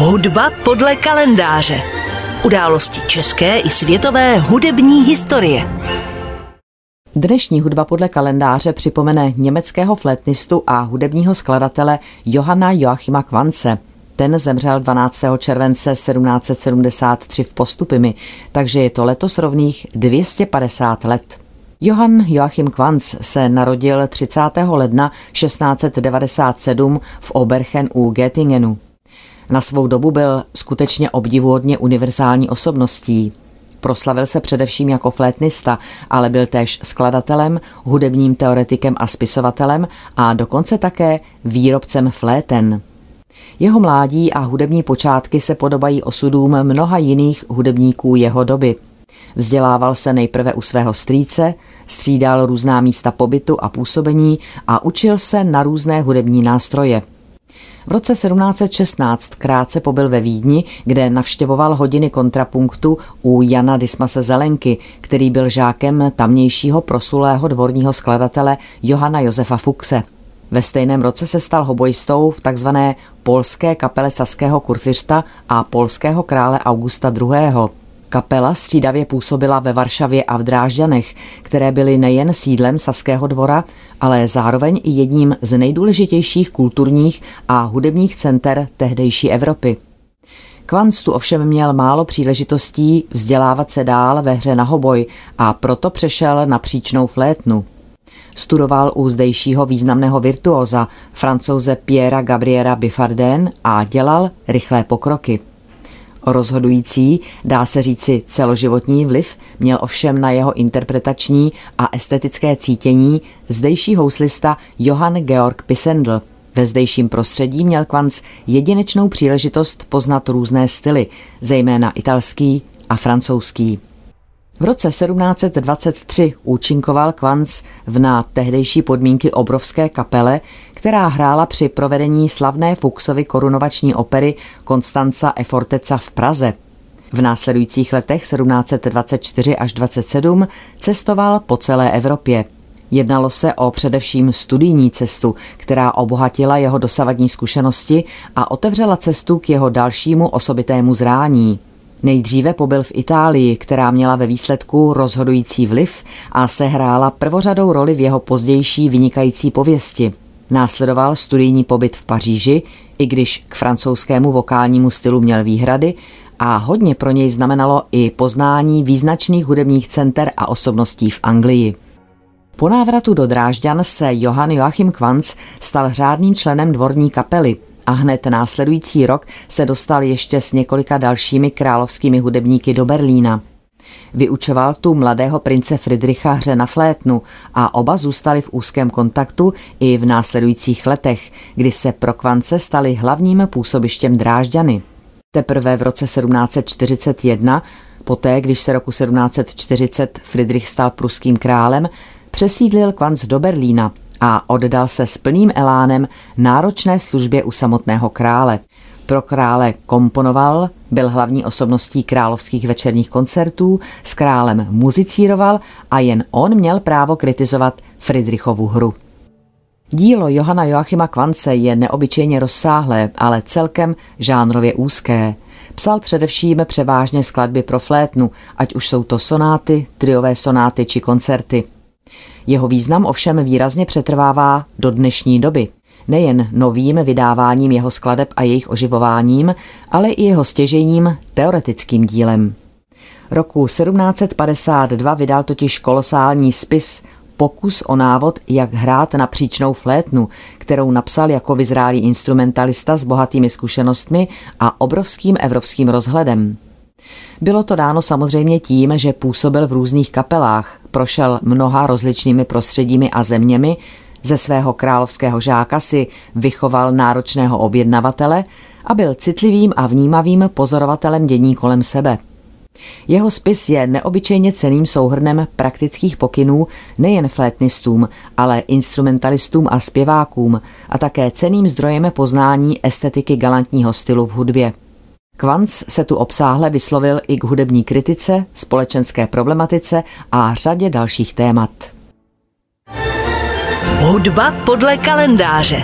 Hudba podle kalendáře. Události české i světové hudební historie. Dnešní hudba podle kalendáře připomene německého flétnistu a hudebního skladatele Johanna Joachima Kvance. Ten zemřel 12. července 1773 v Postupimi, takže je to letos rovných 250 let. Johann Joachim Quanz se narodil 30. ledna 1697 v Oberchen u Göttingenu. Na svou dobu byl skutečně obdivuhodně univerzální osobností. Proslavil se především jako flétnista, ale byl též skladatelem, hudebním teoretikem a spisovatelem a dokonce také výrobcem fléten. Jeho mládí a hudební počátky se podobají osudům mnoha jiných hudebníků jeho doby. Vzdělával se nejprve u svého strýce, střídal různá místa pobytu a působení a učil se na různé hudební nástroje – v roce 1716 krátce pobyl ve Vídni, kde navštěvoval hodiny kontrapunktu u Jana Dismase Zelenky, který byl žákem tamnějšího prosulého dvorního skladatele Johana Josefa Fuxe. Ve stejném roce se stal hobojistou v takzvané polské kapele saského kurfiřta a polského krále Augusta II. Kapela střídavě působila ve Varšavě a v Drážďanech, které byly nejen sídlem Saského dvora, ale zároveň i jedním z nejdůležitějších kulturních a hudebních center tehdejší Evropy. Kvanc tu ovšem měl málo příležitostí vzdělávat se dál ve hře na hoboj a proto přešel na příčnou flétnu. Studoval u zdejšího významného virtuóza, francouze Pierre Gabriela Biffardin a dělal rychlé pokroky. Rozhodující, dá se říci celoživotní vliv, měl ovšem na jeho interpretační a estetické cítění zdejší houslista Johann Georg Pisendl. Ve zdejším prostředí měl Kvanc jedinečnou příležitost poznat různé styly, zejména italský a francouzský. V roce 1723 účinkoval Kvanc v na tehdejší podmínky obrovské kapele, která hrála při provedení slavné Fuxovy korunovační opery Konstanca e Forteca v Praze. V následujících letech 1724 až 27 cestoval po celé Evropě. Jednalo se o především studijní cestu, která obohatila jeho dosavadní zkušenosti a otevřela cestu k jeho dalšímu osobitému zrání. Nejdříve pobyl v Itálii, která měla ve výsledku rozhodující vliv a sehrála prvořadou roli v jeho pozdější vynikající pověsti. Následoval studijní pobyt v Paříži, i když k francouzskému vokálnímu stylu měl výhrady a hodně pro něj znamenalo i poznání význačných hudebních center a osobností v Anglii. Po návratu do Drážďan se Johann Joachim Quanz stal řádným členem dvorní kapely a hned následující rok se dostal ještě s několika dalšími královskými hudebníky do Berlína. Vyučoval tu mladého prince Friedricha hře na flétnu a oba zůstali v úzkém kontaktu i v následujících letech, kdy se pro Kvance stali hlavním působištěm Drážďany. Teprve v roce 1741, poté když se roku 1740 Friedrich stal pruským králem, přesídlil Kvanc do Berlína a oddal se s plným elánem náročné službě u samotného krále. Pro krále komponoval, byl hlavní osobností královských večerních koncertů, s králem muzicíroval a jen on měl právo kritizovat Friedrichovu hru. Dílo Johana Joachima Kvance je neobyčejně rozsáhlé, ale celkem žánrově úzké. Psal především převážně skladby pro flétnu, ať už jsou to sonáty, triové sonáty či koncerty. Jeho význam ovšem výrazně přetrvává do dnešní doby nejen novým vydáváním jeho skladeb a jejich oživováním, ale i jeho stěžením teoretickým dílem. Roku 1752 vydal totiž kolosální spis Pokus o návod, jak hrát na příčnou flétnu, kterou napsal jako vyzrálý instrumentalista s bohatými zkušenostmi a obrovským evropským rozhledem. Bylo to dáno samozřejmě tím, že působil v různých kapelách, prošel mnoha rozličnými prostředími a zeměmi, ze svého královského žáka si vychoval náročného objednavatele a byl citlivým a vnímavým pozorovatelem dění kolem sebe. Jeho spis je neobyčejně ceným souhrnem praktických pokynů nejen flétnistům, ale instrumentalistům a zpěvákům a také ceným zdrojem poznání estetiky galantního stylu v hudbě. Kvanc se tu obsáhle vyslovil i k hudební kritice, společenské problematice a řadě dalších témat. Hudba podle kalendáře.